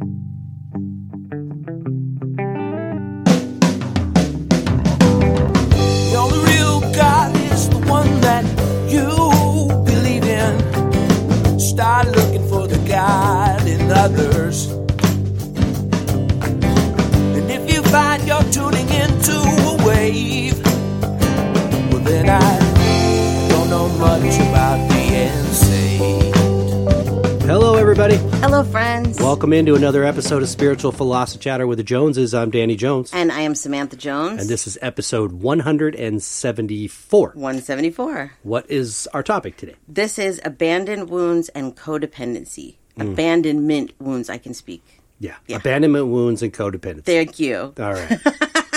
The Hello, friends. Welcome into another episode of Spiritual Philosophy Chatter with the Joneses. I'm Danny Jones, And I am Samantha Jones. and this is episode 174. 174. What is our topic today? This is abandoned wounds and codependency. Mm. Abandonment wounds, I can speak. Yeah, Yeah. abandonment wounds and codependency. Thank you. All right.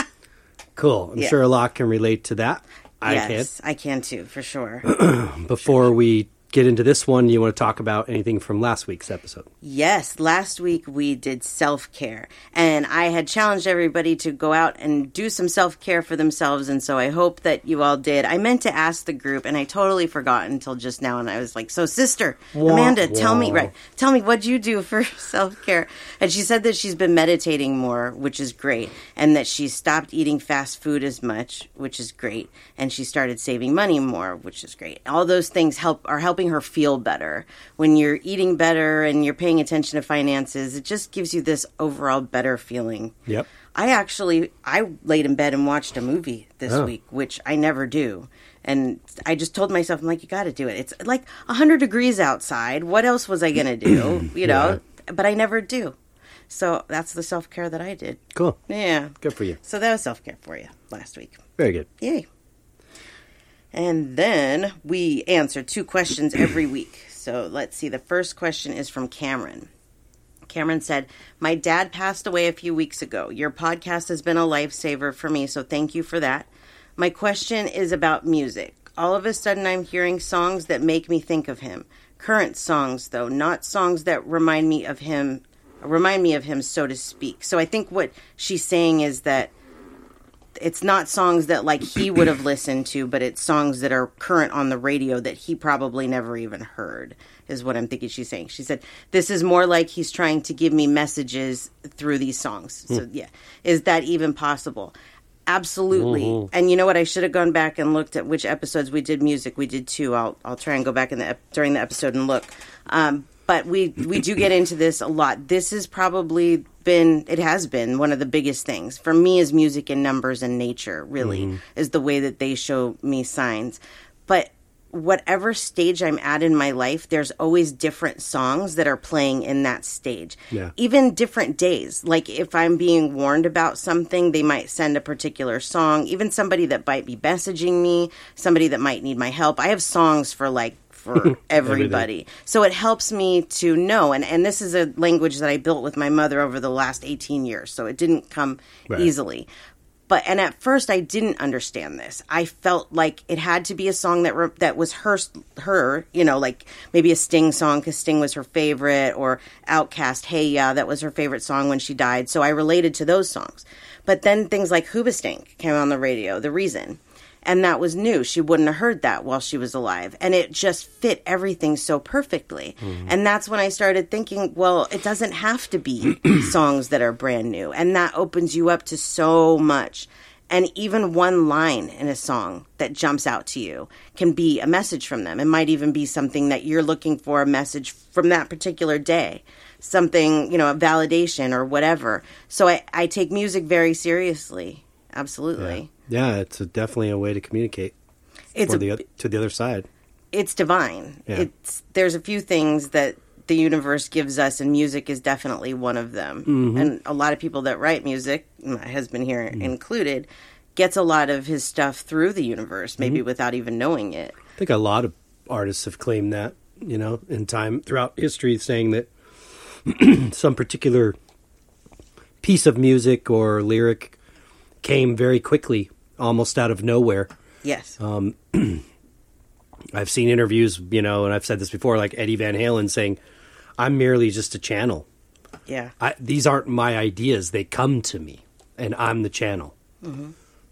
cool. I'm Yeah. sure a lot can relate to that. I yes, I can too, for sure. can. Before we get into this one, you want to talk about anything from last week's episode? Yes, last week we did self care, and I had challenged everybody to go out and do some self care for themselves, and so I hope that you all did. I meant to ask the group, and I totally forgot until just now, and I was like, "So, sister Amanda, tell me, right? Tell me what you do for self care." And she said that she's been meditating more, which is great, and that she stopped eating fast food as much, which is great, and she started saving money more, which is great. All those things help are helping her feel better. When you're eating better and you're paying attention to finances, it just gives you this overall better feeling. Yep. I actually I laid in bed and watched a movie this Oh. week, which I never do. And I just told myself, I'm like, you got to do it. It's like 100 degrees outside. What else was I going to do? You know? But I never do. So that's the self care that I did. Cool. Yeah. Good for you. So that was self care for you last week. Very good. Yay. And then we answer two questions every week. So let's see. The first question is from Cameron. Cameron said, My dad passed away a few weeks ago. Your podcast has been a lifesaver for me, so thank you for that. My question is about music. All of a sudden, I'm hearing songs that make me think of him. Current songs, though, not songs that remind me of him, remind me of him, so to speak. So I think what she's saying is that it's not songs that like he would have listened to, but it's songs that are current on the radio that he probably never even heard. Is what I'm thinking she's saying. She said this is more like he's trying to give me messages through these songs. So yeah, is that even possible? Absolutely. And you know what? I should have gone back and looked at which episodes we did music. We did two. I'll I'll try and go back in the ep- during the episode and look. Um, but we we do get into this a lot. This is probably been it has been one of the biggest things for me is music and numbers and nature. Really mm-hmm. is the way that they show me signs. But whatever stage I'm at in my life, there's always different songs that are playing in that stage. Yeah. Even different days. Like if I'm being warned about something, they might send a particular song. Even somebody that might be messaging me, somebody that might need my help. I have songs for like for everybody. so it helps me to know and and this is a language that I built with my mother over the last 18 years. So it didn't come Right. easily but and at first I didn't understand this. I felt like it had to be a song that re- that was her her, you know, like maybe a Sting song cuz Sting was her favorite or OutKast, Hey Ya, that was her favorite song when she died. So I related to those songs. But then things like Hoobastank came on the radio, The Reason. And that was new. She wouldn't have heard that while she was alive. And it just fit everything so perfectly. Mm-hmm. And that's when I started thinking, well, it doesn't have to be songs that are brand new. And that opens you up to so much. And even one line in a song that jumps out to you can be a message from them. It might even be something that you're looking for a message from that particular day, something, you know, a validation or whatever. So I, I take music very seriously. Absolutely. Yeah, it's a, definitely a way to communicate It's a, the, to the other side. it's divine. Yeah. It's there's a few things that the universe gives us, and music is definitely one of them. Mm-hmm. And a lot of people that write music, my husband here Mm. included, gets a lot of his stuff through the universe, maybe Mm-hmm. without even knowing it. I think a lot of artists have claimed that, you know, in time throughout history, saying that some particular piece of music or lyric came very quickly, almost out of nowhere. Yes. Um, I've seen interviews, you know, and I've said this before, like Eddie Van Halen saying, "I'm merely just a channel. yeah. I, these aren't my ideas; they come to me, and I'm the channel."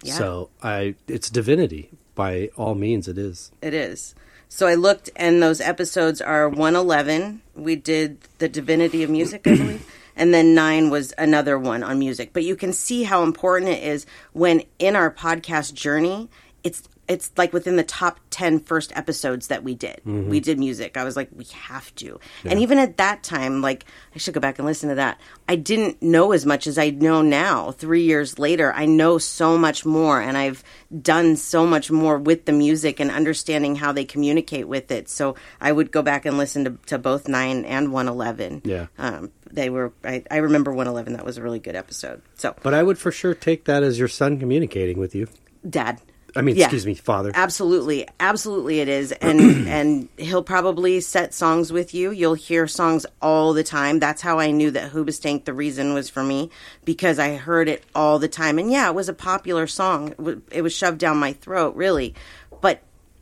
Yeah. So I, it's divinity by all means. It is. It is. So I looked, and those episodes are 111. We did the Divinity of Music, I believe, and then nine was another one on music. But you can see how important it is when in our podcast journey, it's it's like within the top 10 first episodes that we did. We did music. I was like, we have to. And even at that time, like, I should go back and listen to that. I didn't know as much as I know now. Three years later, I know so much more and I've done so much more with the music and understanding how they communicate with it. So I would go back and listen to, to both 9 and 111. Yeah. Um, they were, I, I remember 111. That was a really good episode. So, But I would for sure take that as your son communicating with you. Dad. I mean, Yeah. excuse me, father. Absolutely, absolutely, it is, and and he'll probably set songs with you. You'll hear songs all the time. That's how I knew that Hoobastank the reason was for me because I heard it all the time. And yeah, it was a popular song. It It was shoved down my throat, really.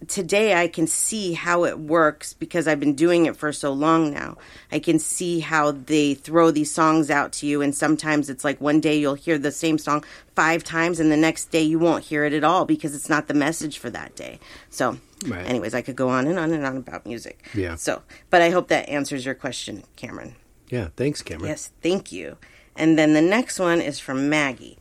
Today I can see how it works because I've been doing it for so long now. I can see how they throw these songs out to you, and sometimes it's like one day you'll hear the same song five times, and the next day you won't hear it at all because it's not the message for that day. So, Right. anyways, I could go on and on and on about music. Yeah. So, but I hope that answers your question, Cameron. Yeah, thanks, Cameron. Yes, thank you. And then the next one is from Maggie.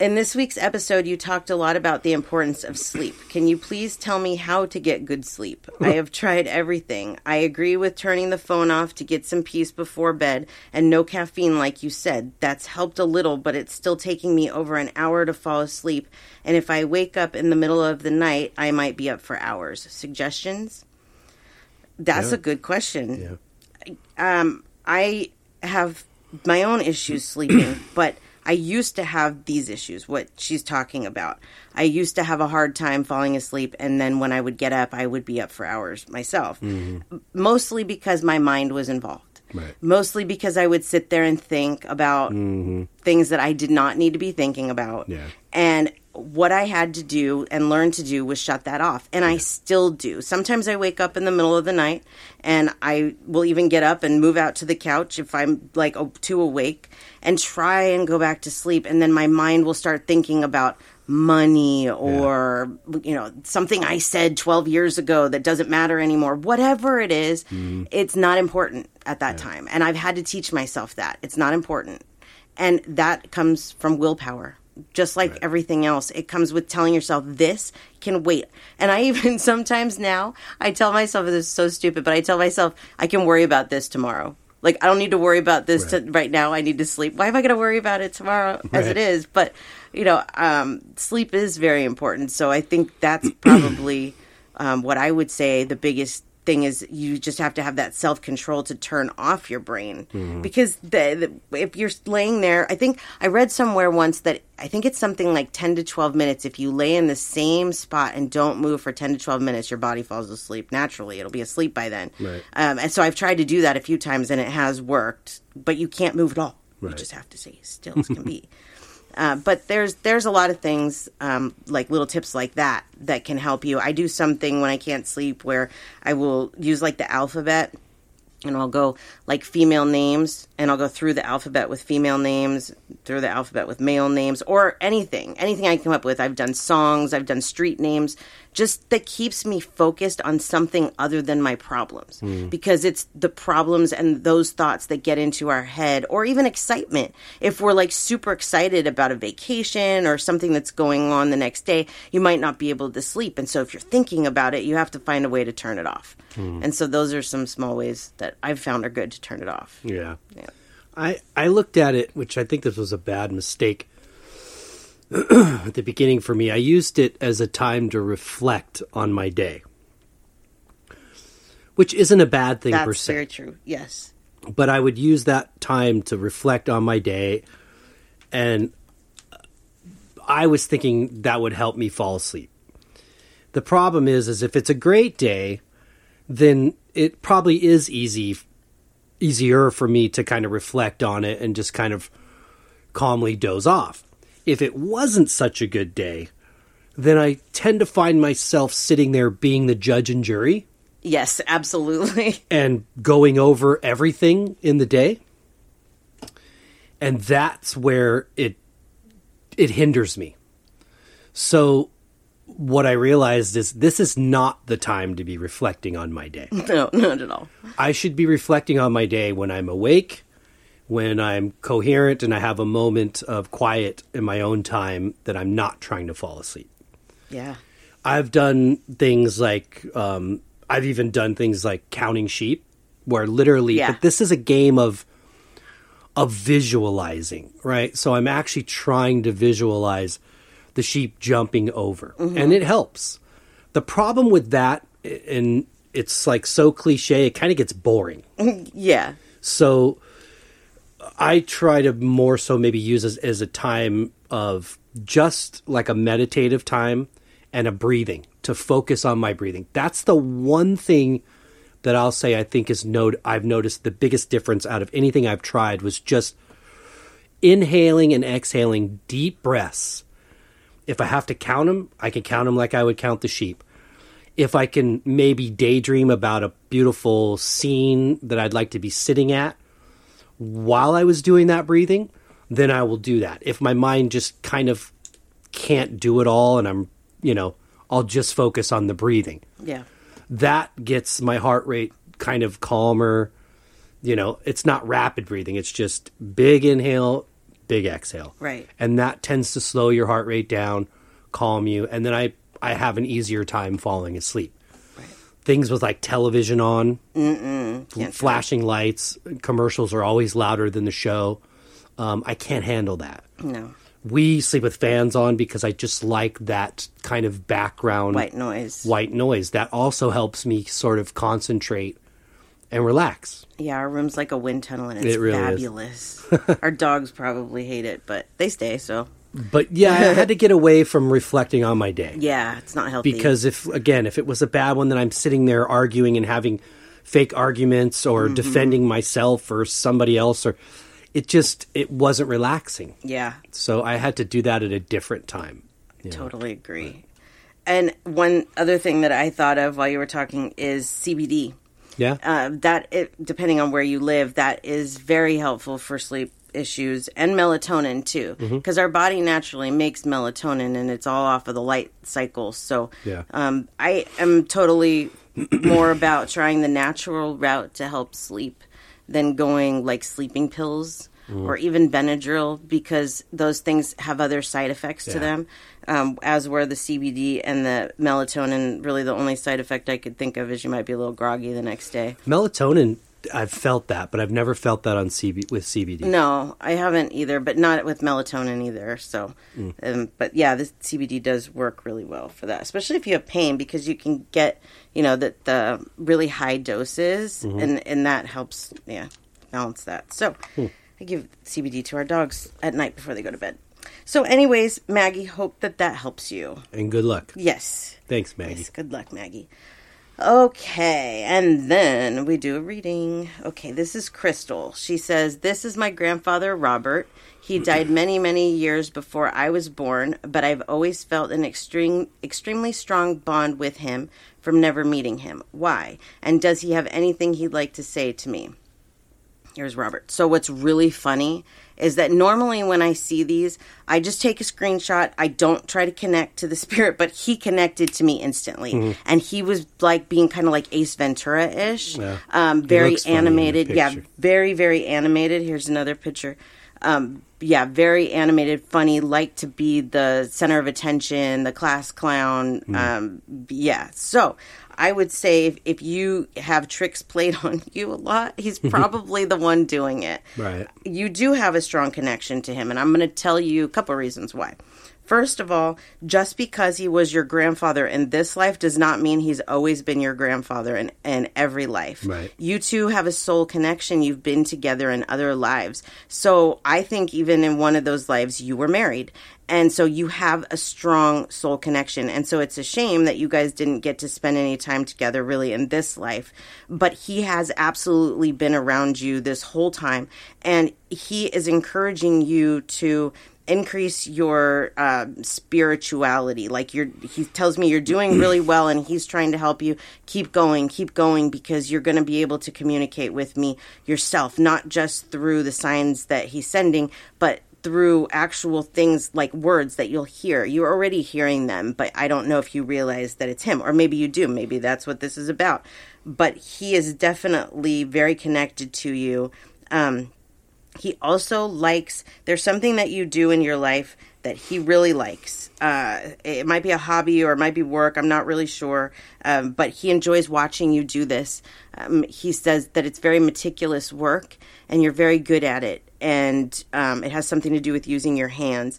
In this week's episode, you talked a lot about the importance of sleep. Can you please tell me how to get good sleep? I have tried everything. I agree with turning the phone off to get some peace before bed and no caffeine, like you said. That's helped a little, but it's still taking me over an hour to fall asleep. And if I wake up in the middle of the night, I might be up for hours. Suggestions? That's Yeah. a good question Yeah. um, I have my own issues sleeping, but I used to have these issues, what she's talking about. I used to have a hard time falling asleep, and then when I would get up, I would be up for hours myself. Mm-hmm. Mostly because my mind was involved. Right. Mostly because I would sit there and think about mm-hmm. things that I did not need to be thinking about. Yeah. And what I had to do and learn to do was shut that off. And I still do. Sometimes I wake up in the middle of the night and I will even get up and move out to the couch if I'm like too awake and try and go back to sleep. And then my mind will start thinking about money or, you know, something I said 12 years ago that doesn't matter anymore. Whatever it is, mm-hmm. it's not important at that time. And I've had to teach myself that. It's not important. And that comes from willpower. Just like everything else, it comes with telling yourself this can wait. And I even sometimes now I tell myself this is so stupid, but I tell myself I can worry about this tomorrow. Like I don't need to worry about this Right. to, right now. I need to sleep. Why am I going to worry about it tomorrow as it is? But you know, um, sleep is very important. So I think that's probably um, what I would say the biggest thing is you just have to have that self control to turn off your brain because the, the, if you're laying there, I think I read somewhere once that I think it's something like ten to twelve minutes. If you lay in the same spot and don't move for ten to twelve minutes, your body falls asleep naturally. It'll be asleep by then. Right. Um, and so I've tried to do that a few times and it has worked, but you can't move at all. You just have to stay still as can be. Uh, but there's there's a lot of things um, like little tips like that that can help you. I do something when I can't sleep where I will use like the alphabet and I'll go like female names and I'll go through the alphabet with female names, through the alphabet with male names, or anything, anything I come up with. I've done songs, I've done street names, just that keeps me focused on something other than my problems hmm. because it's the problems and those thoughts that get into our head or even excitement. If we're like super excited about a vacation or something that's going on the next day, you might not be able to sleep. And so if you're thinking about it, you have to find a way to turn it off. Hmm. And so those are some small ways that I've found are good to turn it off. Yeah. Yeah. I I looked at it, which I think this was a bad mistake at the beginning for me. I used it as a time to reflect on my day, which isn't a bad thing per That's se. very true. Yes. but I would use that time to reflect on my day, and I was thinking that would help me fall asleep. The problem is, is if it's a great day, then it probably is easy, easier for me to kind of reflect on it and just kind of calmly doze off. If it wasn't such a good day, then I tend to find myself sitting there being the judge and jury Yes, absolutely. and going over everything in the day and that's where it it hinders me so what i realized is this is not the time to be reflecting on my day No, not at all. i should be reflecting on my day when i'm awake when I'm coherent and I have a moment of quiet in my own time that I'm not trying to fall asleep. Yeah. I've done things like um, I've even done things like counting sheep, where literally, Yeah. but this is a game of of visualizing, right? So I'm actually trying to visualize the sheep jumping over, and it helps. The problem with that, and it's like so cliche, it kind of gets boring. Yeah. So I try to more so maybe use as, as a time of just like a meditative time and a breathing to focus on my breathing. That's the one thing that I'll say I think is note I've noticed the biggest difference out of anything I've tried was just inhaling and exhaling deep breaths. If I have to count them, I can count them like I would count the sheep. If I can maybe daydream about a beautiful scene that I'd like to be sitting at, while I was doing that breathing, then I will do that. If my mind just kind of can't do it all and I'm, you know, I'll just focus on the breathing. Yeah. That gets my heart rate kind of calmer. You know, it's not rapid breathing, it's just big inhale, big exhale. Right. And that tends to slow your heart rate down, calm you, and then I I have an easier time falling asleep. Things with like television on, flashing lights, commercials are always louder than the show. Um, I can't handle that. No. We sleep with fans on because I just like that kind of background White noise. white noise. That also helps me sort of concentrate and relax. Yeah, our room's like a wind tunnel and it's It really is. fabulous. our dogs probably hate it, but they stay, so But yeah, I had to get away from reflecting on my day. yeah, it's not healthy. because if again if it was a bad one then i'm sitting there arguing and having fake arguments or Mm-hmm. defending myself or somebody else or it just it wasn't relaxing Yeah, so i had to do that at a different time you know. totally agree. And one other thing that I thought of while you were talking is CBD. yeah uh, that it, depending on where you live, that is very helpful for sleep issues and melatonin too, Mm-hmm. because our body naturally makes melatonin and it's all off of the light cycle. So, Yeah. um, I am totally more about trying the natural route to help sleep than going like sleeping pills. Mm. Or even Benadryl because those things have other side effects to them, um, as were the CBD and the melatonin. Really, the only side effect I could think of is you might be a little groggy the next day. melatonin i've felt that but i've never felt that on CB, with cbd No, I haven't either, but not with melatonin either. So, mm. um, but yeah, this CBD does work really well for that, especially if you have pain because you can get, you know, the the really high doses, mm-hmm. and and that helps, yeah, balance that. So, hmm. I give CBD to our dogs at night before they go to bed. So, anyways, Maggie, hope that that helps you. and good luck Yes. thanks maggie Yes, good luck, Maggie. Okay, and then we do a reading. Okay, this is Crystal. She says, This is my grandfather, Robert. He died many, many years before I was born, but I've always felt an extreme, extremely strong bond with him from never meeting him. Why? And does he have anything he'd like to say to me? Here's Robert. So what's really funny is that normally when I see these, I just take a screenshot. I don't try to connect to the spirit, but he connected to me instantly, and he was like being kind of like Ace Ventura ish, Yeah. um, very looks funny in the animated. Yeah, very very animated. Here's another picture. Um, yeah, very animated, funny, like to be the center of attention, the class clown. Hmm. Um, yeah, so I would say if, if you have tricks played on you a lot, he's mhm. probably the one doing it. Right. You do have a strong connection to him, and I'm going to tell you a couple reasons why. First of all, just because he was your grandfather in this life does not mean he's always been your grandfather in, in every life. Right. You two have a soul connection. You've been together in other lives. So I think even in one of those lives, you were married. And so you have a strong soul connection. And so it's a shame that you guys didn't get to spend any time together really in this life. But he has absolutely been around you this whole time. And he is encouraging you to increase your uh, spirituality. Like you're he tells me you're doing really well and he's trying to help you. Keep going keep going because you're going to be able to communicate with me yourself not just through the signs that he's sending but through actual things like words that you'll hear. You're already hearing them but i don't know if you realize that it's him. Or maybe you do. Maybe that's what this is about. But he is definitely very connected to you. Um, He also likes, there's something that you do in your life that he really likes. Uh, it might be a hobby or it might be work. I'm not really sure. Um, but he enjoys watching you do this. Um, he says that it's very meticulous work and you're very good at it. And um, it has something to do with using your hands.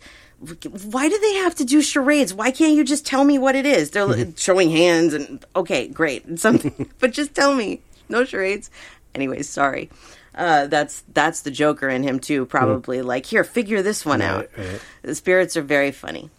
Why do they have to do charades? Why can't you just tell me what it is? They're showing hands and okay, great, something, but just tell me. No charades. Anyways, sorry. Uh, that's that's the Joker in him too. Probably like here, figure this one out. right. The spirits are very funny.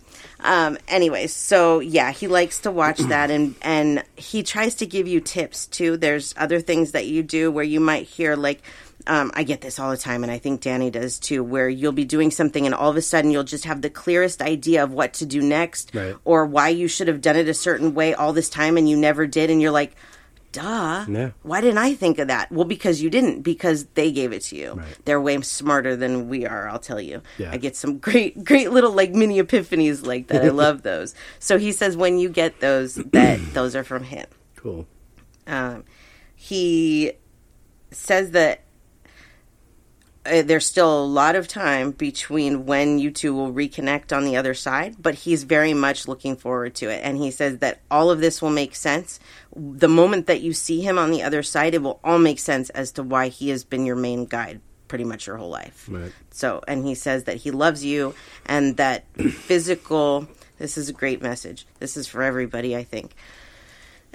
Um, anyways, so yeah, he likes to watch that, and and he tries to give you tips too. There's other things that you do where you might hear like. Um, I get this all the time, and I think Danny does too, where you'll be doing something and all of a sudden you'll just have the clearest idea of what to do next Right. or why you should have done it a certain way all this time and you never did. And you're like, duh. Yeah. Why didn't I think of that? Well, because you didn't, because they gave it to you. Right. They're way smarter than we are, I'll tell you. Yeah. I get some great, great little like mini epiphanies like that. I love those. So he says when you get those, that those are from him. Cool. Um, he says that uh, there's still a lot of time between when you two will reconnect on the other side, but he's very much looking forward to it. And he says that all of this will make sense. The moment that you see him on the other side, it will all make sense as to why he has been your main guide pretty much your whole life. Right. So, and he says that he loves you and that physical, this is a great message. This is for everybody, I think.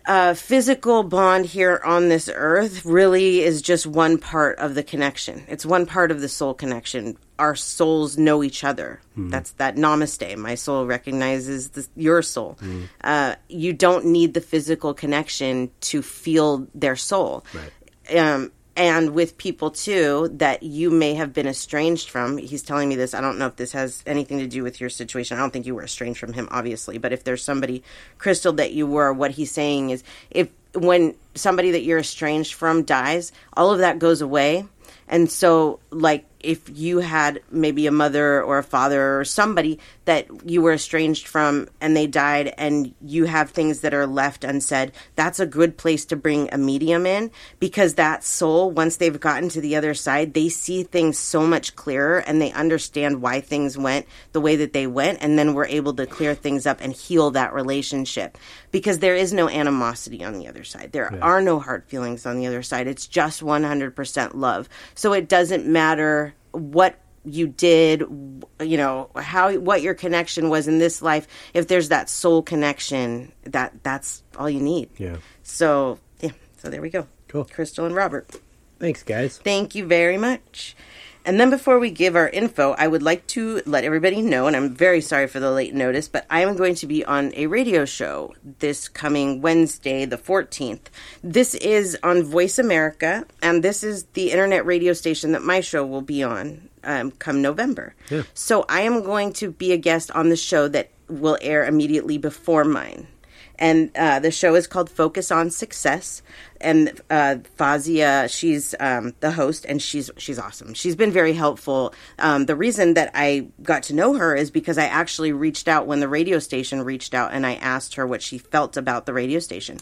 Uh, physical bond here on this earth really is just one part of the connection. It's one part of the soul connection. Our souls know each other. That's that namaste. My soul recognizes the, your soul. Uh, you don't need the physical connection to feel their soul Right. um, and with people too that you may have been estranged from. He's telling me this. I don't know if this has anything to do with your situation. I don't think you were estranged from him, obviously. But if there's somebody, Crystal, that you were, what he's saying is if when somebody that you're estranged from dies, all of that goes away. And so, like, if you had maybe a mother or a father or somebody that you were estranged from and they died and you have things that are left unsaid, that's a good place to bring a medium in because that soul, once they've gotten to the other side, they see things so much clearer and they understand why things went the way that they went. And then we're able to clear things up and heal that relationship because there is no animosity on the other side. There are no hard feelings on the other side. It's just 100% love. So it doesn't matter what you did, you know, how what your connection was in this life. If there's that soul connection, that that's all you need. Yeah. So, yeah, so there we go. Cool. Crystal and Robert. Thanks, guys. Thank you very much. And then before we give our info, I would like to let everybody know, and I'm very sorry for the late notice, but I am going to be on a radio show this coming Wednesday, the 14th. This is on Voice America, and this is the internet radio station that my show will be on um, come November. Yeah. So I am going to be a guest on the show that will air immediately before mine and uh, the show is called Focus on Success. And uh, Fazia, she's um, the host, and she's she's awesome. She's been very helpful. Um, the reason that I got to know her is because I actually reached out when the radio station reached out, and I asked her what she felt about the radio station,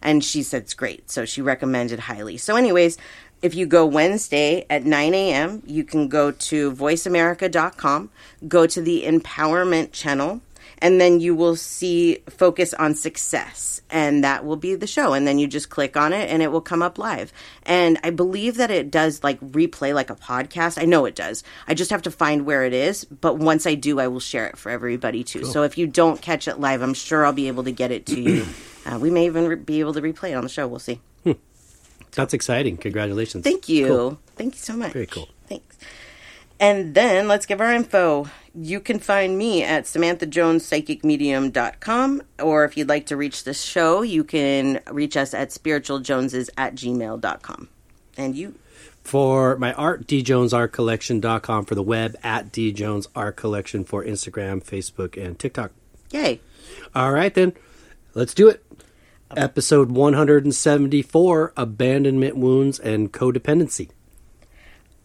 and she said it's great. So she recommended highly. So, anyways. If you go Wednesday at 9 a.m., you can go to voiceamerica.com, go to the empowerment channel, and then you will see focus on success and that will be the show and then you just click on it and it will come up live and i believe that it does like replay like a podcast i know it does i just have to find where it is but once i do i will share it for everybody too so if you don't catch it live i'm sure i'll be able to get it to you uh, we may even re- be able to replay it on the show we'll see That's exciting. Congratulations. Thank you. Cool. Thank you so much. Very cool. Thanks. And then let's give our info. You can find me at SamanthaJonesPsychicMedium.com, or if you'd like to reach the show, you can reach us at spiritualjoneses at gmail.com. And you? For my art, djonesartcollection.com for the web, at djonesartcollection for Instagram, Facebook, and TikTok. Yay. All right, then. Let's do it. Episode 174 Abandonment Wounds and Codependency.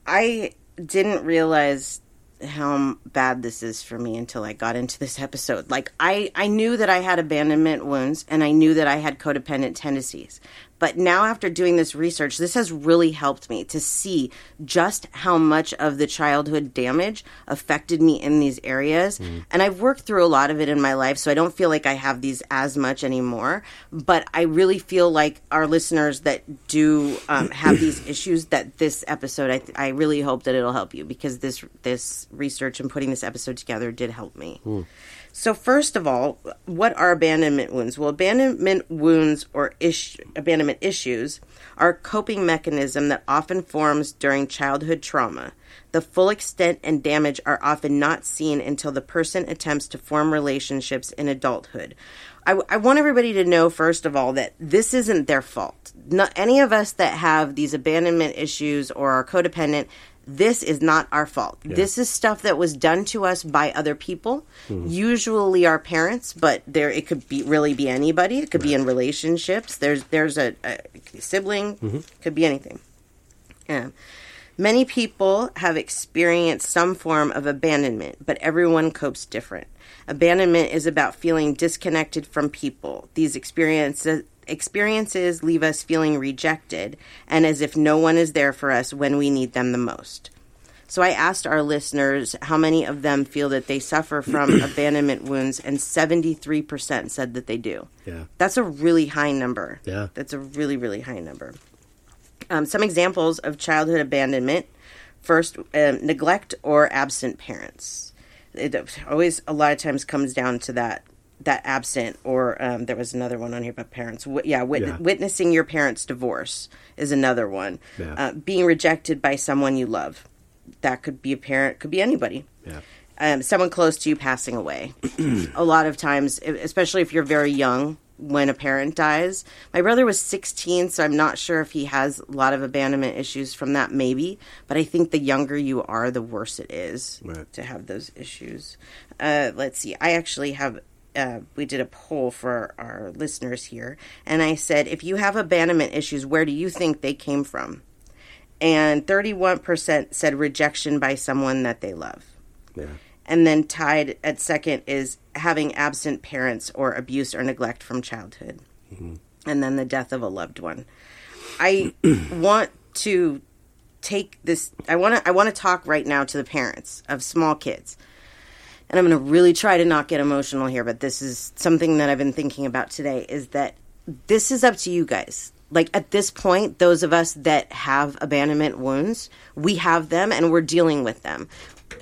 I didn't realize how bad this is for me until I got into this episode. Like I I knew that I had abandonment wounds and I knew that I had codependent tendencies. But now, after doing this research, this has really helped me to see just how much of the childhood damage affected me in these areas. And I've worked through a lot of it in my life, so I don't feel like I have these as much anymore. But I really feel like our listeners that do um, have these issues, that this episode, I, I really hope that it'll help you because this this research and putting this episode together did help me. So first of all, what are abandonment wounds? Well, abandonment wounds or abandonment issues are a coping mechanism that often forms during childhood trauma. The full extent and damage are often not seen until the person attempts to form relationships in adulthood. I, I want everybody to know, first of all, that this isn't their fault. Not any of us that have these abandonment issues or are codependent, this is not our fault. This is stuff that was done to us by other people, hmm. usually our parents, but there it could be really be anybody. It could be in relationships. There's there's a, a sibling, mm-hmm. could be anything. Yeah. Many people have experienced some form of abandonment, but everyone copes different. Abandonment is about feeling disconnected from people. These experiences experiences leave us feeling rejected and as if no one is there for us when we need them the most. So I asked our listeners how many of them feel that they suffer from abandonment wounds and 73% said that they do. Yeah. That's a really high number. Yeah. That's a really, really high number. Um, some examples of childhood abandonment first, um, neglect or absent parents. It always, a lot of times, comes down to that. That absent, or um, there was another one on here about parents. Wi- yeah, wit- Yeah. witnessing your parents' divorce is another one. Yeah. Uh, being rejected by someone you love. That could be a parent, could be anybody Yeah. um, someone close to you passing away. a lot of times, especially if you're very young when a parent dies. My brother was 16, so I'm not sure if he has a lot of abandonment issues from that, maybe. But I think the younger you are, the worse it is Right. to have those issues. Uh, let's see. I actually have. Uh, we did a poll for our listeners here, and I said, if you have abandonment issues, where do you think they came from? And 31% said rejection by someone that they love. Yeah. And then tied at second is having absent parents or abuse or neglect from childhood. And then the death of a loved one. I want to take this I want to I want to talk right now to the parents of small kids. And I'm going to really try to not get emotional here, but this is something that I've been thinking about today is that this is up to you guys. Like at this point, those of us that have abandonment wounds, we have them and we're dealing with them.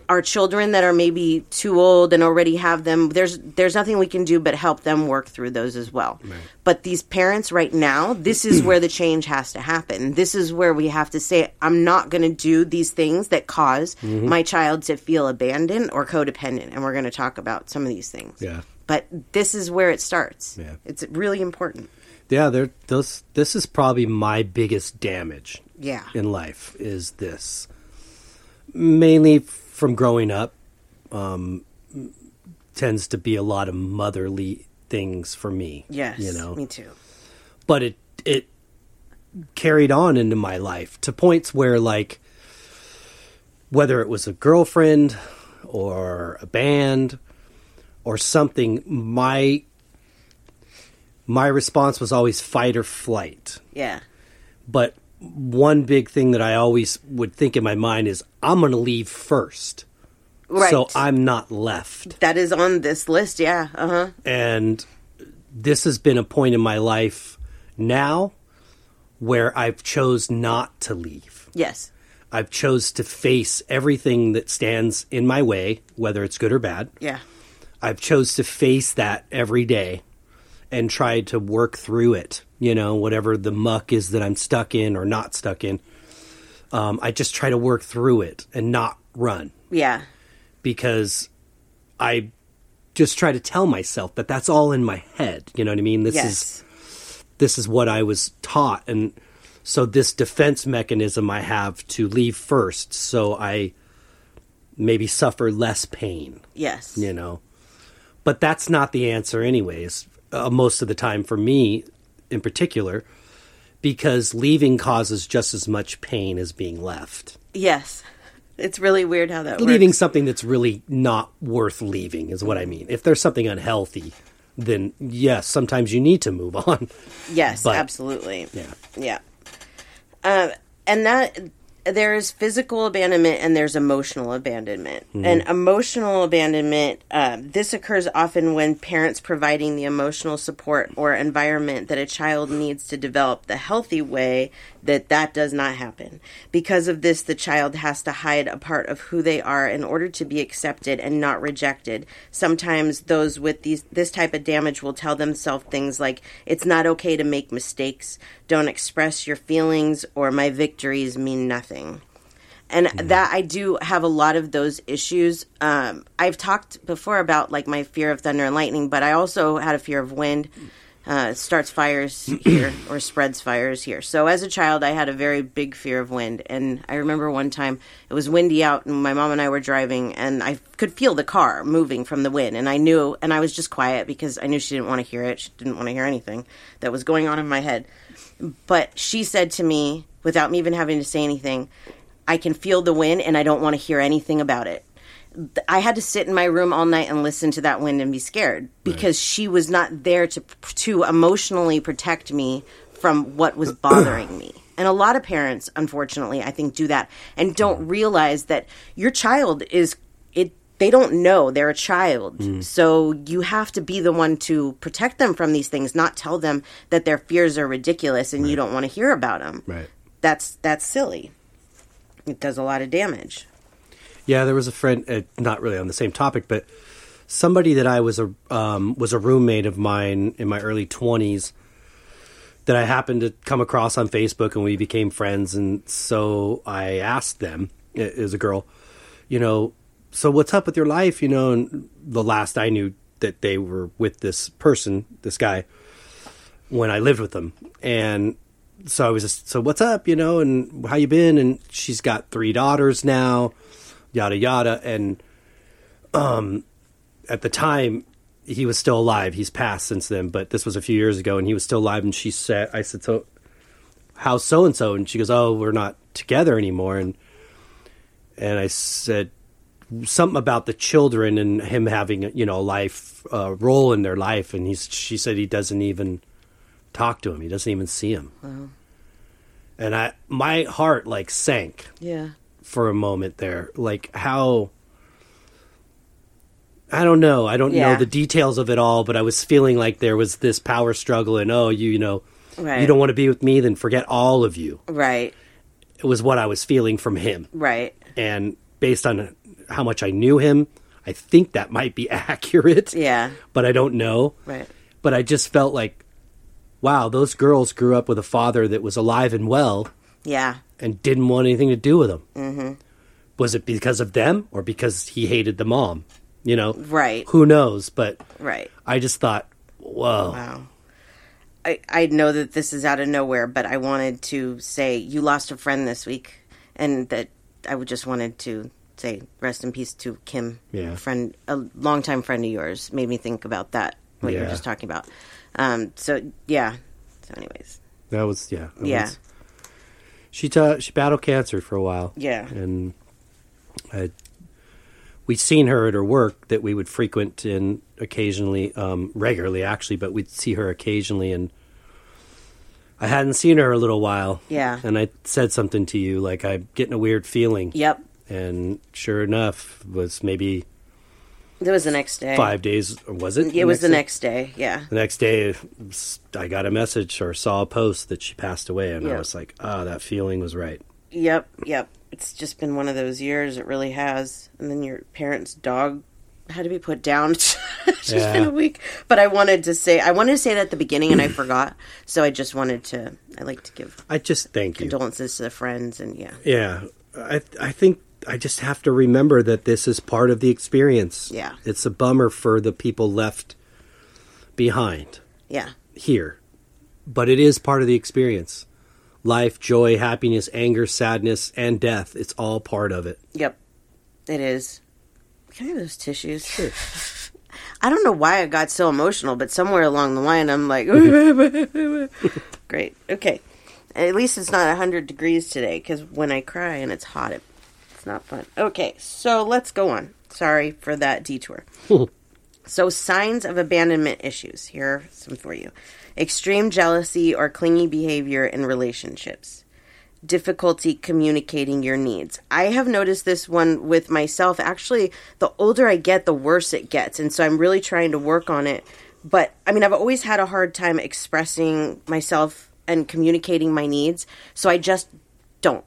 Our children that are maybe too old and already have them, there's there's nothing we can do but help them work through those as well. But these parents right now, this is where the change has to happen. This is where we have to say, I'm not going to do these things that cause mm-hmm. my child to feel abandoned or codependent. And we're going to talk about some of these things. Yeah. But this is where it starts. Yeah. It's really important. Yeah, there those this is probably my biggest damage Yeah. in life is this. Mainly from growing up um tends to be a lot of motherly things for me. Yes. You know. Me too. but it it carried on into my life to points where like whether it was a girlfriend or a band or something my my response was always fight or flight Yeah. but one big thing that I always would think in my mind is I'm going to leave first Right. so I'm not left that is on this list. Yeah. Uh huh. and this has been a point in my life now where I've chose not to leave. Yes. I've chose to face everything that stands in my way, whether it's good or bad. Yeah. I've chose to face that every day and try to work through it. You know, whatever the muck is that I'm stuck in or not stuck in. Um, I just try to work through it and not run Yeah. because I just try to tell myself that that's all in my head. You know what I mean? This is yes. this is what I was taught and so this defense mechanism I have to leave first so I maybe suffer less pain, Yes. you know. But that's not the answer anyways. Uh, most of the time for me in particular because leaving causes just as much pain as being left. Yes. It's really weird how that leaving works. something that's really not worth leaving is what I mean. If there's something unhealthy, then yes, sometimes you need to move on. Yes, But- absolutely. Yeah. Yeah. Uh, and that there's physical abandonment and there's emotional abandonment. And emotional abandonment, uh, this occurs often when parents providing the emotional support or environment that a child needs to develop the healthy way that that does not happen. Because of this, the child has to hide a part of who they are in order to be accepted and not rejected. Sometimes those with these this type of damage will tell themselves things like it's not okay to make mistakes, don't express your feelings or my victories mean nothing. And that I do have a lot of those issues. Um, I've talked before about like my fear of thunder and lightning, but I also had a fear of wind. Uh, starts fires here or spreads fires here. So as a child, I had a very big fear of wind. And I remember one time it was windy out, and my mom and I were driving, and I could feel the car moving from the wind. And I knew, and I was just quiet because I knew she didn't want to hear it. She didn't want to hear anything that was going on in my head. But she said to me, without me even having to say anything, I can feel the wind and I don't want to hear anything about it. I had to sit in my room all night and listen to that wind and be scared because she was not there to to emotionally protect me from what was bothering me. And a lot of parents, unfortunately, I think do that and don't mm. realize that your child is it they don't know they're a child. Mm. So you have to be the one to protect them from these things, not tell them that their fears are ridiculous and you don't want to hear about them. Right. That's that's silly. It does a lot of damage. Yeah, there was a friend, uh, not really on the same topic, but somebody that I was a um, was a roommate of mine in my early twenties that I happened to come across on Facebook, and we became friends. And so I asked them, uh, as a girl, you know, so what's up with your life? You know, and the last I knew that they were with this person, this guy, when I lived with them, and so I was just, so what's up, you know, and how you been? And she's got three daughters now, yada yada. And um, at the time, he was still alive. He's passed since then, but this was a few years ago, and he was still alive. And she said, I said, so how so and so? And she goes, oh, we're not together anymore. And and I said something about the children and him having you know a life uh, role in their life, and he's she said he doesn't even talk to him. He doesn't even see him. Wow. And I my heart like sank Yeah. For a moment there. Like how I don't know. I don't Yeah. know the details of it all, but I was feeling like there was this power struggle and oh, you you know, Right. you don't want to be with me, then forget all of you. Right. It was what I was feeling from him. Right. And based on how much I knew him, I think that might be accurate. Yeah. But I don't know. Right. But I just felt like wow, those girls grew up with a father that was alive and well Yeah. And didn't want anything to do with them. Mm-hmm. Was it because of them or because he hated the mom? You know, Right. Who knows? But Right. I just thought, whoa, Wow. I, I know that this is out of nowhere, but I wanted to say you lost a friend this week, and that I just wanted to say rest in peace to Kim, Yeah. a friend, a longtime friend of yours. Made me think about that what you were just talking about. Um. So yeah. So anyways, that was yeah, Yeah. was- she ta- she battled cancer for a while. Yeah. and I, we'd seen her at her work that we would frequent in occasionally, um, regularly actually, but we'd see her occasionally and. I hadn't seen her a little while. Yeah. And I said something to you like I'm getting a weird feeling. yep. and sure enough was maybe It was the next day. five days was it It was the day? next day. Yeah. the next day i got a message or saw a post that she passed away and i was like ah that feeling was right Yep, yep. It's just been one of those years. It really has. And then your parents' dog had to be put down. it's just Yeah. been a week. But I wanted to say, I wanted to say that at the beginning, and I forgot. So I just wanted to. I like to give i just thank you condolences to the friends, and yeah, yeah i i think i just have to remember that this is part of the experience Yeah. it's a bummer for the people left behind yeah, here but it is part of the experience life joy happiness anger sadness and death it's all part of it yep. It is. Can I have those tissues? Sure. I don't know why I got so emotional, but somewhere along the line, I'm like, great. Okay. At least it's not 100 degrees today, because when I cry and it's hot, it, not fun. Okay, so let's go on. Sorry for that detour. So, signs of abandonment issues. Here are some for you extreme jealousy or clingy behavior in relationships, difficulty communicating your needs. I have noticed this one with myself. Actually, the older I get, the worse it gets. And so, I'm really trying to work on it. But I mean, I've always had a hard time expressing myself and communicating my needs. So, I just don't.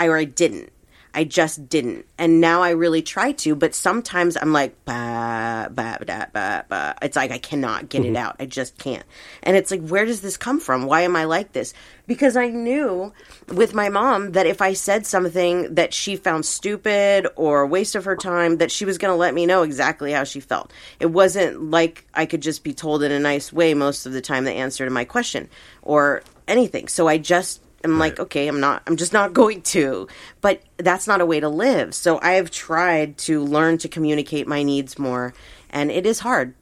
I, or I didn't. I just didn't. And now I really try to, but sometimes I'm like, bah, bah, bah, bah, bah. It's like I cannot get it mm-hmm. out. I just can't. And it's like, where does this come from? Why am I like this? Because I knew with my mom that if I said something that she found stupid or a waste of her time, that she was going to let me know exactly how she felt. It wasn't like I could just be told in a nice way most of the time the answer to my question or anything. So I just I'm like, okay, I'm not, I'm just not going to. But that's not a way to live. So I have tried to learn to communicate my needs more, and it is hard.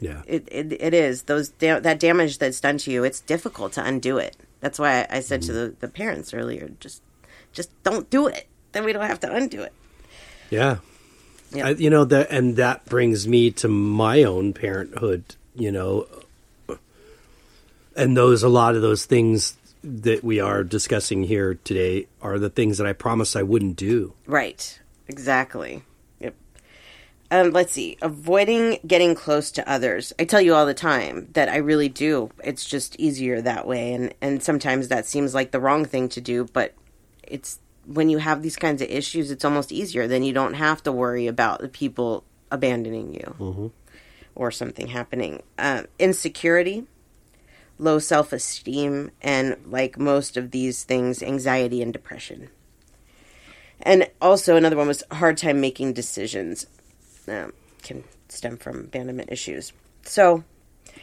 Yeah. It it, it is those da- that damage that's done to you. It's difficult to undo it. That's why I, I said to mm-hmm. the, the parents earlier, just just don't do it. Then we don't have to undo it. Yeah. Yeah. I, you know that, and that brings me to my own parenthood. You know, and those a lot of those things that we are discussing here today are the things that I promised I wouldn't do. Right. Exactly. Yep. Um, let's see. Avoiding getting close to others. I tell you all the time that I really do. It's just easier that way, and and sometimes that seems like the wrong thing to do, but it's when you have these kinds of issues, it's almost easier. Then you don't have to worry about the people abandoning you or something happening. Uh, insecurity, low self esteem, and like most of these things, anxiety and depression. And also another one was hard time making decisions. Um, can stem from abandonment issues. So,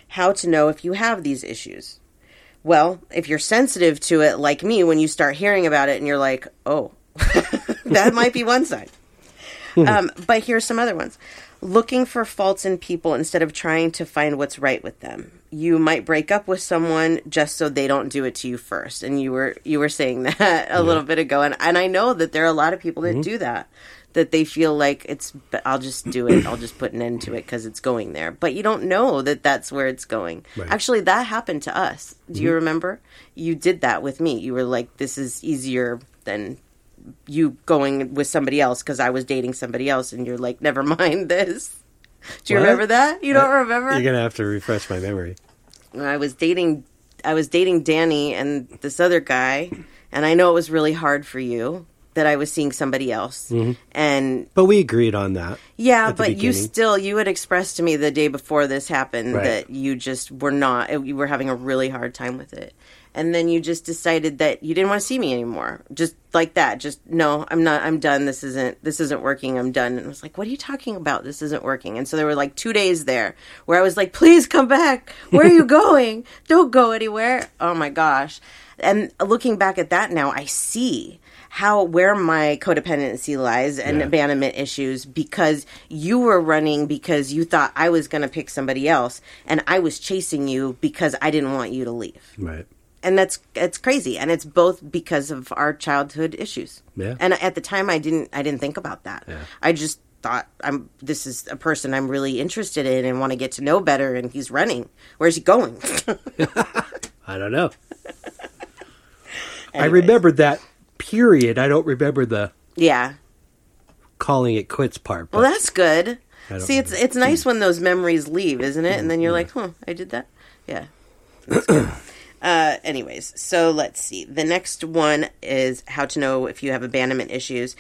how to know if you have these issues? Well, if you're sensitive to it, like me, when you start hearing about it and you're like, oh, that might be one sign. um, but here's some other ones looking for faults in people instead of trying to find what's right with them. You might break up with someone just so they don't do it to you first. And you were you were saying that a little bit ago and and I know that there are a lot of people that mm-hmm. do that. That they feel like it's, I'll just do it. I'll just put an end to it because it's going there. But you don't know that that's where it's going. Right. Actually, that happened to us. Do you mm-hmm. remember? You did that with me. You were like, this is easier than you going with somebody else because I was dating somebody else, and you're like, never mind this. Do you What? remember that? You don't remember? You're gonna have to refresh my memory. I was dating, I was dating Danny and this other guy, and I know it was really hard for you that I was seeing somebody else, mm-hmm. and But we agreed on that. yeah, but you still you had expressed to me the day before this happened Right. that you just were not you were having a really hard time with it. And then you just decided that you didn't want to see me anymore. Just like that. Just no, I'm not I'm done. This isn't this isn't working. I'm done. And I was like, "What are you talking about? This isn't working." And so there were like 2 days there where I was like, "Please come back. Where are you going? Don't go anywhere." Oh my gosh. And looking back at that now, I see how where my codependency lies and Yeah. abandonment issues because you were running because you thought I was going to pick somebody else and I was chasing you because I didn't want you to leave. Right. And that's it's crazy and it's both because of our childhood issues. Yeah. And at the time I didn't I didn't think about that. Yeah. I just thought I'm this is a person I'm really interested in and want to get to know better and he's running. Where's he going? I don't know. I remember that period. I don't remember the yeah. calling it quits part. Well, that's good. See, it's it's nice when those memories leave, isn't it? And then you're mm-hmm. like, "Huh, I did that." Yeah. Uh, anyways, so let's see. The next one is how to know if you have abandonment issues.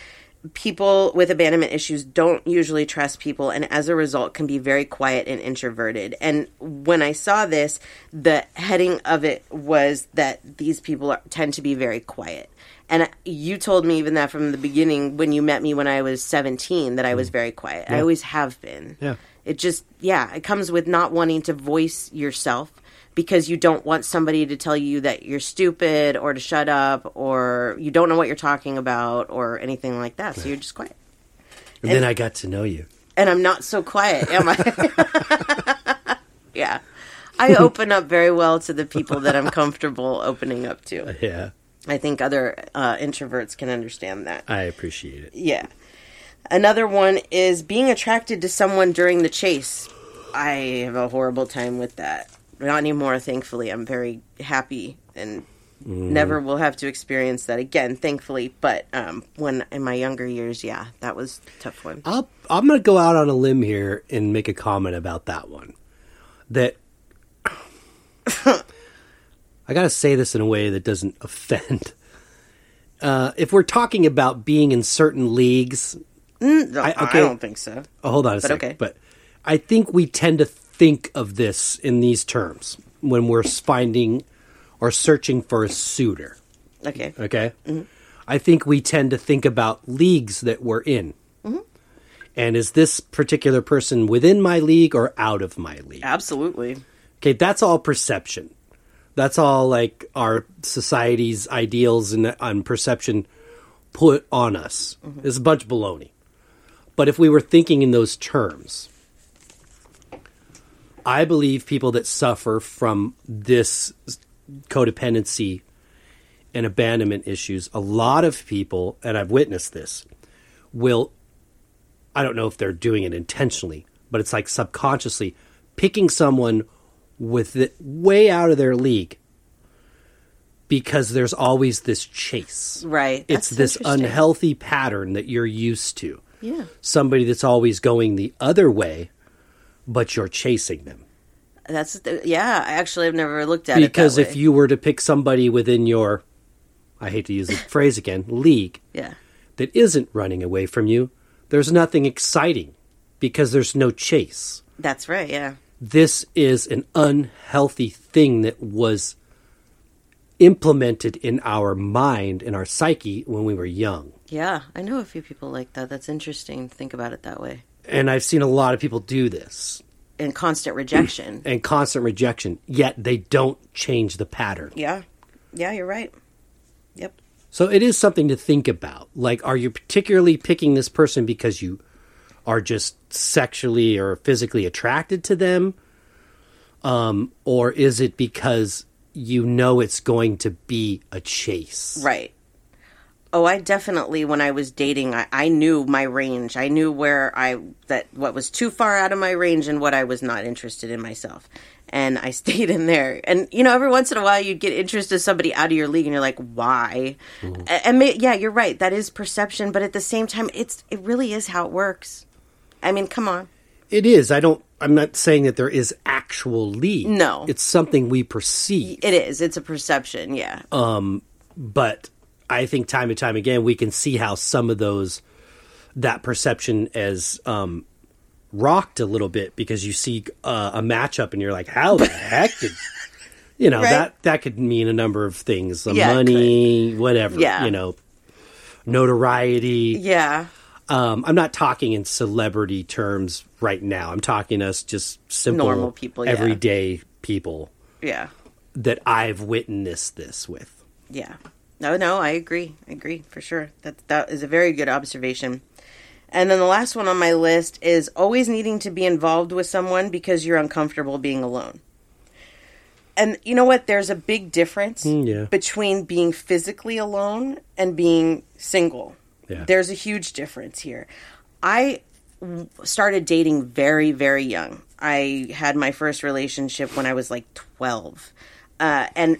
People with abandonment issues don't usually trust people, and as a result, can be very quiet and introverted. And when I saw this, the heading of it was that these people are, tend to be very quiet. And you told me even that from the beginning when you met me when I was 17 that I was very quiet. I always have been. Yeah. It just, yeah, it comes with not wanting to voice yourself because you don't want somebody to tell you that you're stupid or to shut up or you don't know what you're talking about or anything like that. So you're just quiet. and then I got to know you. And I'm not so quiet, am I? yeah. I open up very well to the people that I'm comfortable opening up to. Yeah, I think other uh, introverts can understand that. I appreciate it. Yeah. Another one is being attracted to someone during the chase. I have a horrible time with that. Not anymore, thankfully. I'm very happy and never will have to experience that again, thankfully. But um, when in my younger years, yeah, that was a tough one. I'll, I'm going to go out on a limb here and make a comment about that one. That I got to say this in a way that doesn't offend. Uh, if we're talking about being in certain leagues, No, I, okay. don't think so. oh, hold on a But second. okay. But I think we tend to think of this in these terms when we're finding or searching for a suitor. Okay. Okay. I think we tend to think about leagues that we're in. Mm-hmm. And is this particular person within my league or out of my league? Absolutely. Okay, that's all perception. That's all like our society's ideals and on perception put on us. It's a bunch of baloney. But if we were thinking in those terms, I believe people that suffer from this codependency and abandonment issues, a lot of people, and I've witnessed this, will, I don't know if they're doing it intentionally, but it's like subconsciously picking someone with it way out of their league because there's always this chase. Right. It's this unhealthy pattern that you're used to. Yeah. Somebody that's always going the other way, but you're chasing them. That's yeah. I actually have never looked at it Because if you were to pick somebody within your, I hate to use the phrase again, league yeah. that isn't running away from you, there's nothing exciting because there's no chase. That's right. Yeah. This is an unhealthy thing that was implemented in our mind in our psyche when we were young. Yeah. I know a few people like that. That's interesting to think about it that way. And I've seen a lot of people do this And constant rejection. and constant rejection, yet they don't change the pattern. yeah. Yeah. You're right. Yep. So it is something to think about. Like, are you particularly picking this person because you are just sexually or physically attracted to them? Um, or is it because you know it's going to be a chase? Right. Oh, I definitely when I was dating, I, I knew my range. I knew where I that what was too far out of my range and what I was not interested in myself. And I stayed in there. And you know, every once in a while you'd get interested in somebody out of your league and you're like, "Why?" A- And, ma- yeah, you're right. That is perception, but at the same time it's it really is how it works. I mean, come on. It is. I don't. I'm not saying that there is actual lead. No. it's something we perceive. It is. It's a perception, yeah. Um but I think time and time again we can see how some of those that perception as um, rocked a little bit because you see uh, a matchup and you're like, how the heck did you know Right. that that could mean a number of things, the Yeah, money, whatever, Yeah. you know, notoriety. yeah. Um, I'm not talking in celebrity terms right now. I'm talking us just simple, Normal people, yeah. everyday people Yeah. that I've witnessed this with. Yeah. No, no, I agree. I agree for sure. That that is a very good observation. And then the last one on my list is always needing to be involved with someone because you're uncomfortable being alone. And you know what? There's a big difference yeah. between being physically alone and being single. Yeah. There's a huge difference here. I started dating very, very young. I had my first relationship when I was like 12. Uh, and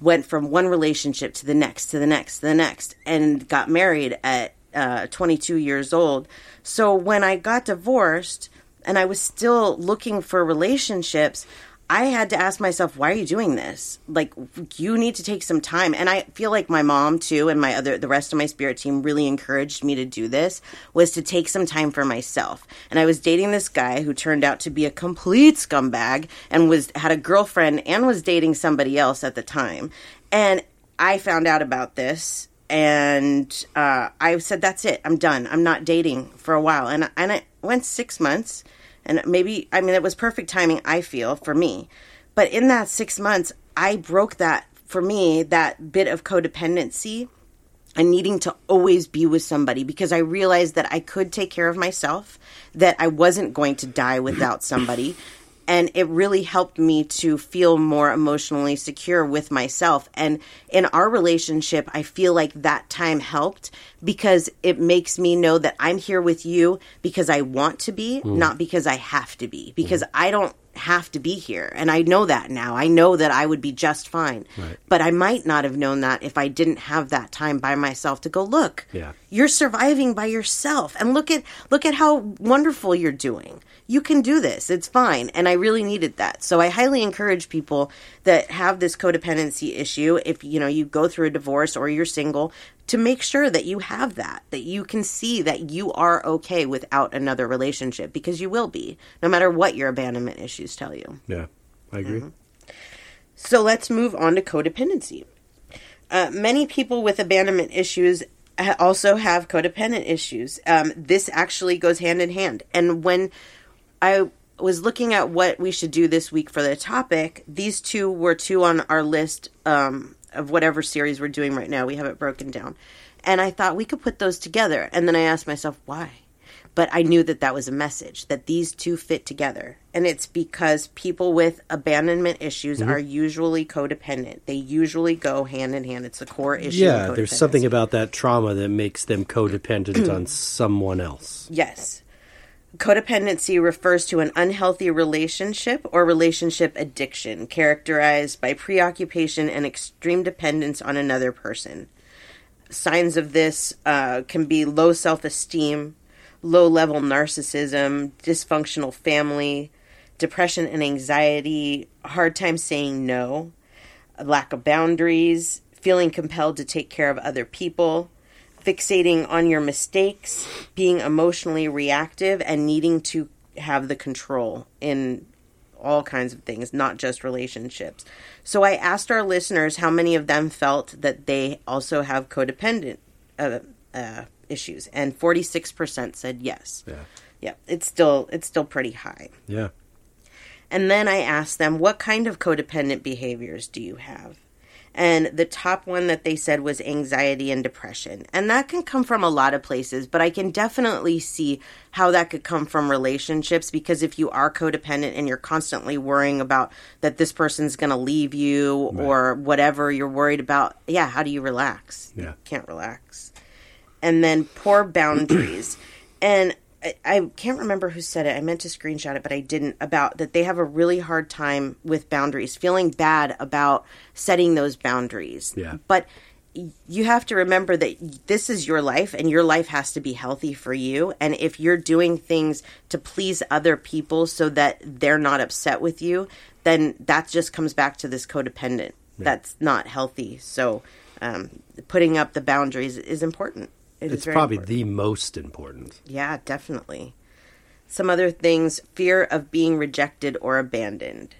went from one relationship to the next, to the next, to the next, and got married at uh, 22 years old. So when I got divorced and I was still looking for relationships, I had to ask myself, why are you doing this? Like, you need to take some time. And I feel like my mom, too, and my other, the rest of my spirit team really encouraged me to do this, was to take some time for myself. And I was dating this guy who turned out to be a complete scumbag and was, had a girlfriend and was dating somebody else at the time. And I found out about this and uh, I said, "That's it. I'm done. I'm not dating for a while." And and it went six months, and maybe I mean it was perfect timing. I feel for me, but in that six months, I broke that for me that bit of codependency and needing to always be with somebody because I realized that I could take care of myself, that I wasn't going to die without somebody. And it really helped me to feel more emotionally secure with myself. And in our relationship i feel like that time helped because it makes me know that i'm here with you because i want to be mm. not because i have to be. Because mm-hmm. i don't have to be here. And i know that now. I know that i would be just fine. Right. but i might not have known that if i didn't have that time by myself to go look Yeah. you're surviving by yourself. And look at look at how wonderful you're doing. You can do this. It's fine. And i really needed that. So i highly encourage people that have this codependency issue. If you know you go through a divorce or you're single to make sure that you have that that you can see that you are okay without another relationship because you will be no matter what your abandonment issues tell you Yeah, I agree. so let's move on to codependency. Uh, many people with abandonment issues also have codependent issues. Um, this actually goes hand in hand. And when I was looking at what we should do this week for the topic, these two were two on our list um, of whatever series we're doing right now. We have it broken down. And I thought we could put those together. And then I asked myself, why? but I knew that that was a message that these two fit together. And it's because people with abandonment issues Mm-hmm. are usually codependent. They usually go hand in hand. It's a core issue. Yeah, there's something about that trauma that makes them codependent on someone else. Yes. Codependency refers to an unhealthy relationship or relationship addiction characterized by preoccupation and extreme dependence on another person. Signs of this uh, can be low self esteem, low level narcissism, dysfunctional family, depression and anxiety, hard time saying no, lack of boundaries, feeling compelled to take care of other people, fixating on your mistakes, being emotionally reactive, and needing to have the control in all kinds of things, not just relationships. So I asked our listeners how many of them felt that they also have codependent uh, uh, issues, and forty six percent said yes. Yeah. Yeah, it's still it's still pretty high. Yeah. And then I asked them, what kind of codependent behaviors do you have? And the top one that they said was anxiety and depression. And that can come from a lot of places, but I can definitely see how that could come from relationships because if you are codependent and you're constantly worrying about that this person's going to leave you or whatever you're worried about, yeah, how do you relax? Yeah. You can't relax. And then poor boundaries. and I, can't remember who said it. I meant to screenshot it, but I didn't. About that they have a really hard time with boundaries, feeling bad about setting those boundaries. Yeah. But you have to remember that this is your life and your life has to be healthy for you. And if you're doing things to please other people so that they're not upset with you, then that just comes back to this codependent. That's not healthy. So um, putting up the boundaries is important. It It's probably important. the most important. Yeah, definitely. Some other things fear of being rejected or abandoned.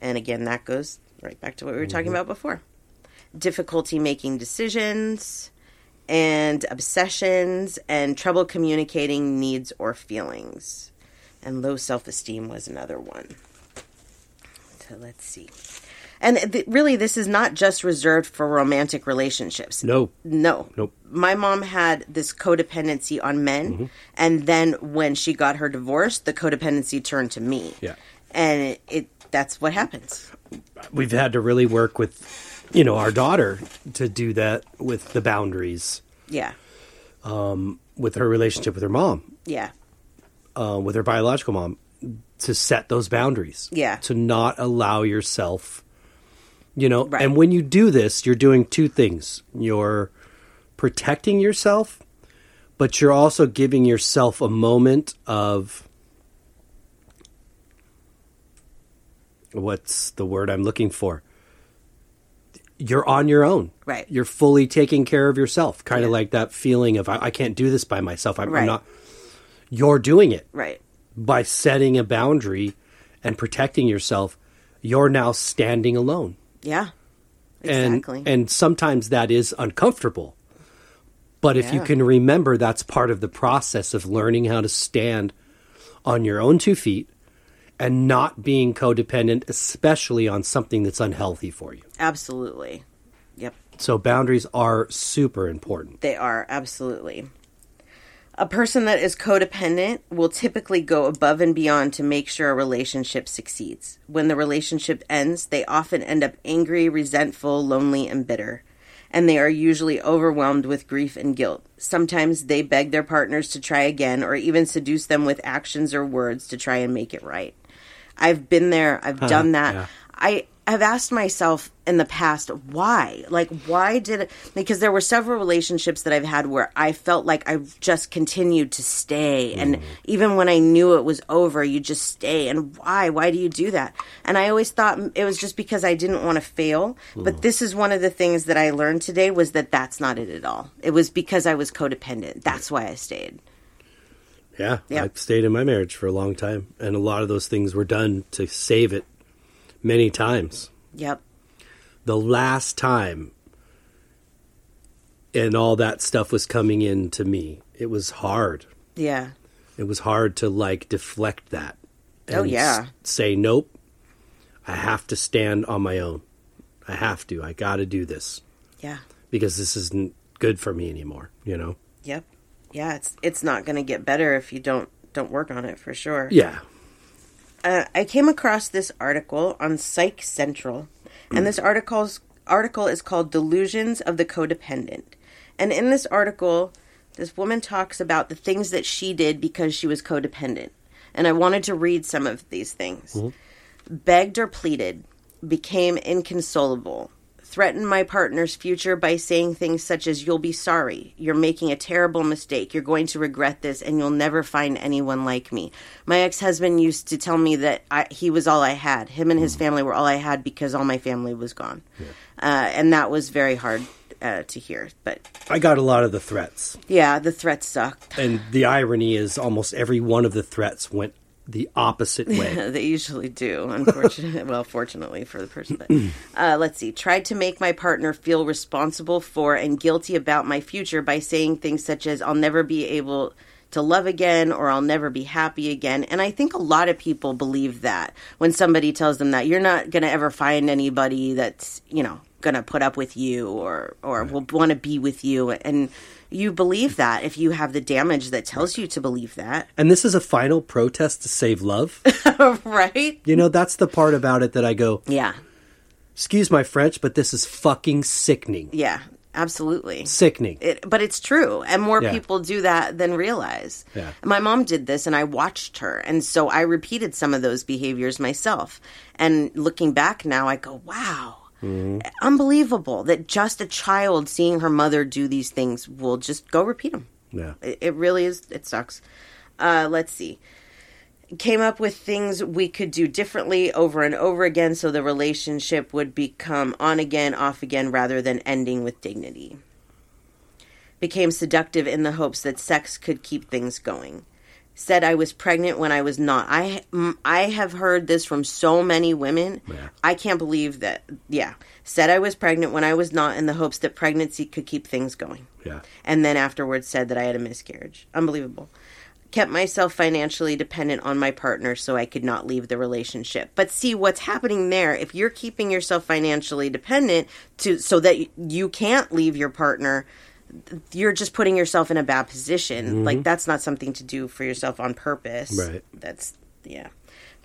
And again, that goes right back to what we were talking mm-hmm. about before. Difficulty making decisions and obsessions and trouble communicating needs or feelings. And low self esteem was another one. So let's see. And th- really, this is not just reserved for romantic relationships. No. No. Nope. My mom had this codependency on men, Mm-hmm. and then when she got her divorce, the codependency turned to me. Yeah. And it, it that's what happens. We've had to really work with, you know, our daughter to do that with the boundaries, Yeah. with her relationship with her mom, Yeah. uh, with her biological mom, to set those boundaries. Yeah. To not allow yourself, you know, Right. and when you do this, you're doing two things. You're protecting yourself, but you're also giving yourself a moment of what's the word I'm looking for? You're on your own. Right. You're fully taking care of yourself. Kind of Yeah. like that feeling of, I, I can't do this by myself. I'm, I'm not. You're doing it Right. by setting a boundary and protecting yourself. You're now standing alone. Yeah. And, Exactly. and sometimes that is uncomfortable. But if you can remember that's part of the process of learning how to stand on your own two feet and not being codependent, especially on something that's unhealthy for you. absolutely. Yep. So boundaries are super important. They are absolutely. A person that is codependent will typically go above and beyond to make sure a relationship succeeds. When the relationship ends, they often end up angry, resentful, lonely, and bitter. And they are usually overwhelmed with grief and guilt. Sometimes they beg their partners to try again or even seduce them with actions or words to try and make it right. I've been there, I've done that. yeah. I have asked myself in the past why? Like why did it because there were several relationships that i've had where i felt like i just continued to stay. And mm-hmm. even when i knew it was over you just stay. And why? Why do you do that? And i always thought it was just because i didn't want to fail. But mm-hmm. this is one of the things that i learned today was that that's not it at all. It was because i was codependent. That's why i stayed. Yeah, Yeah. I stayed in my marriage for a long time, and a lot of those things were done to save it many times. yep The last time, and all that stuff was coming in to me, it was hard. yeah It was hard to like deflect that. Oh, and yeah. s- say nope. I have to stand on my own. I have to. I got to do this yeah because this isn't good for me anymore. You know. yep yeah it's it's not going to get better if you don't don't work on it for sure Yeah. Uh, I came across this article on Psych Central, and this article's article is called "Delusions of the Codependent." And in this article, this woman talks about the things that she did because she was codependent. And I wanted to read some of these things. Begged or pleaded, became inconsolable, threatened my partner's future by saying things such as, You'll be sorry, you're making a terrible mistake, you're going to regret this, and you'll never find anyone like me. My ex husband used to tell me that I, he was all I had. Him and his family were all I had because all my family was gone. Uh, and that was very hard uh, to hear. But I got a lot of the threats. yeah, the threats sucked. And the irony is almost every one of the threats went the opposite way. they usually do, unfortunately. well, fortunately for the person. But uh, let's see. Tried to make my partner feel responsible for and guilty about my future by saying things such as, I'll never be able to love again or I'll never be happy again. And I think a lot of people believe that when somebody tells them that you're not going to ever find anybody that's, you know, going to put up with you or or will want to be with you and you believe that if you have the damage that tells you to believe that, and this is a final protest to save love. right? you know, that's the part about it that I go, Yeah. excuse my French, but this is fucking sickening. Yeah, absolutely. Sickening. It, but it's true, and more Yeah. people do that than realize. Yeah. My mom did this, and I watched her, and so I repeated some of those behaviors myself. And looking back now, I go, "Wow, Mm-hmm. unbelievable that just a child seeing her mother do these things will just go repeat them." yeah. It, it really is. It sucks. Uh, let's see. Came up with things we could do differently over and over again so the relationship would become on again, off again, rather than ending with dignity. Became seductive in the hopes that sex could keep things going. Said I was pregnant when I was not. I I have heard this from so many women. Yeah. I can't believe that. Yeah, said I was pregnant when I was not, in the hopes that pregnancy could keep things going Yeah. and then afterwards said that I had a miscarriage. Unbelievable. Kept myself financially dependent on my partner so I could not leave the relationship. But see what's happening there if you're keeping yourself financially dependent to so that you can't leave your partner you're just putting yourself in a bad position. Like that's not something to do for yourself on purpose. Right. That's yeah.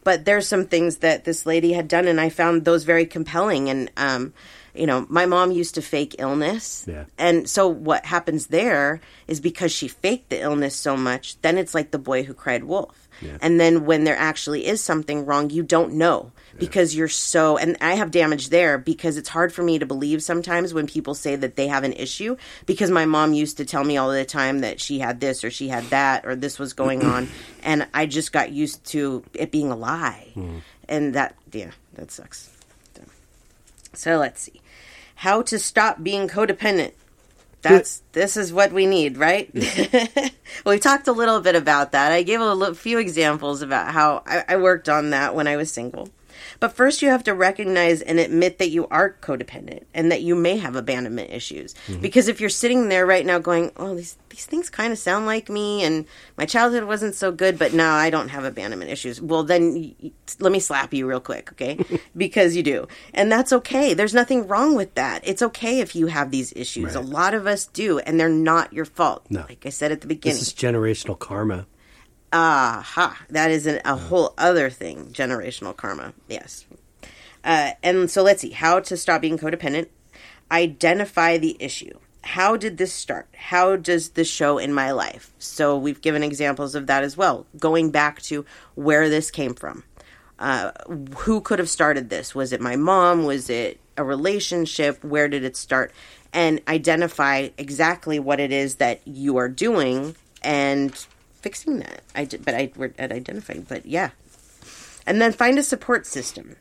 But there's some things that this lady had done and I found those very compelling and um you know, my mom used to fake illness. Yeah. And so what happens there is because she faked the illness so much, then it's like the boy who cried wolf. Yeah. And then when there actually is something wrong, you don't know because you're so and I have damage there because it's hard for me to believe sometimes when people say that they have an issue because my mom used to tell me all the time that she had this or she had that or this was going on and I just got used to it being a lie. Hmm. And that yeah, that sucks. So let's see. How to stop being codependent. That's this is what we need, right? we talked a little bit about that. I gave a little, few examples about how I, I worked on that when I was single. But first, you have to recognize and admit that you are codependent and that you may have abandonment issues. Mm-hmm. Because if you're sitting there right now going, "Oh, these these things kind of sound like me, and my childhood wasn't so good, but now I don't have abandonment issues," well, then y- let me slap you real quick, okay? because you do, and that's okay. There's nothing wrong with that. It's okay if you have these issues. A lot of us do, and they're not your fault. No. Like I said at the beginning. This is generational karma. Aha, that is an, a whole other thing. Generational karma. Yes. Uh, and so let's see how to stop being codependent. Identify the issue. How did this start? How does this show in my life? So we've given examples of that as well. Going back to where this came from. Uh, who could have started this? Was it my mom? Was it a relationship? Where did it start? And identify exactly what it is that you are doing and fixing that. I did, but I we're at identifying. But yeah, and then find a support system,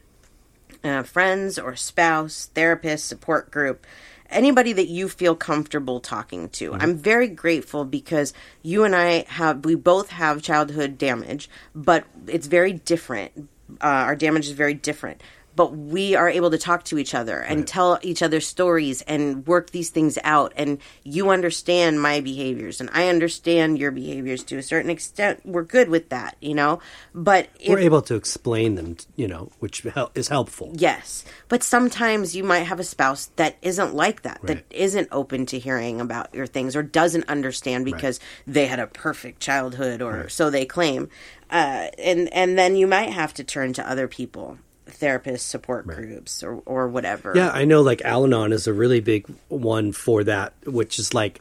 uh, friends or spouse, therapist, support group, anybody that you feel comfortable talking to. I'm very grateful because you and I have we both have childhood damage, but it's very different. Uh, our damage is very different. But we are able to talk to each other and tell each other stories and work these things out. And you understand my behaviors, and I understand your behaviors to a certain extent. We're good with that, you know. But if, We're able to explain them, you know, which is helpful. Yes. But sometimes you might have a spouse that isn't like that, that Right. isn't open to hearing about your things or doesn't understand because they had a perfect childhood or so they claim. Uh, and, and then you might have to turn to other people, therapists, support groups, or, or whatever. Yeah, I know like Al Anon is a really big one for that, which is like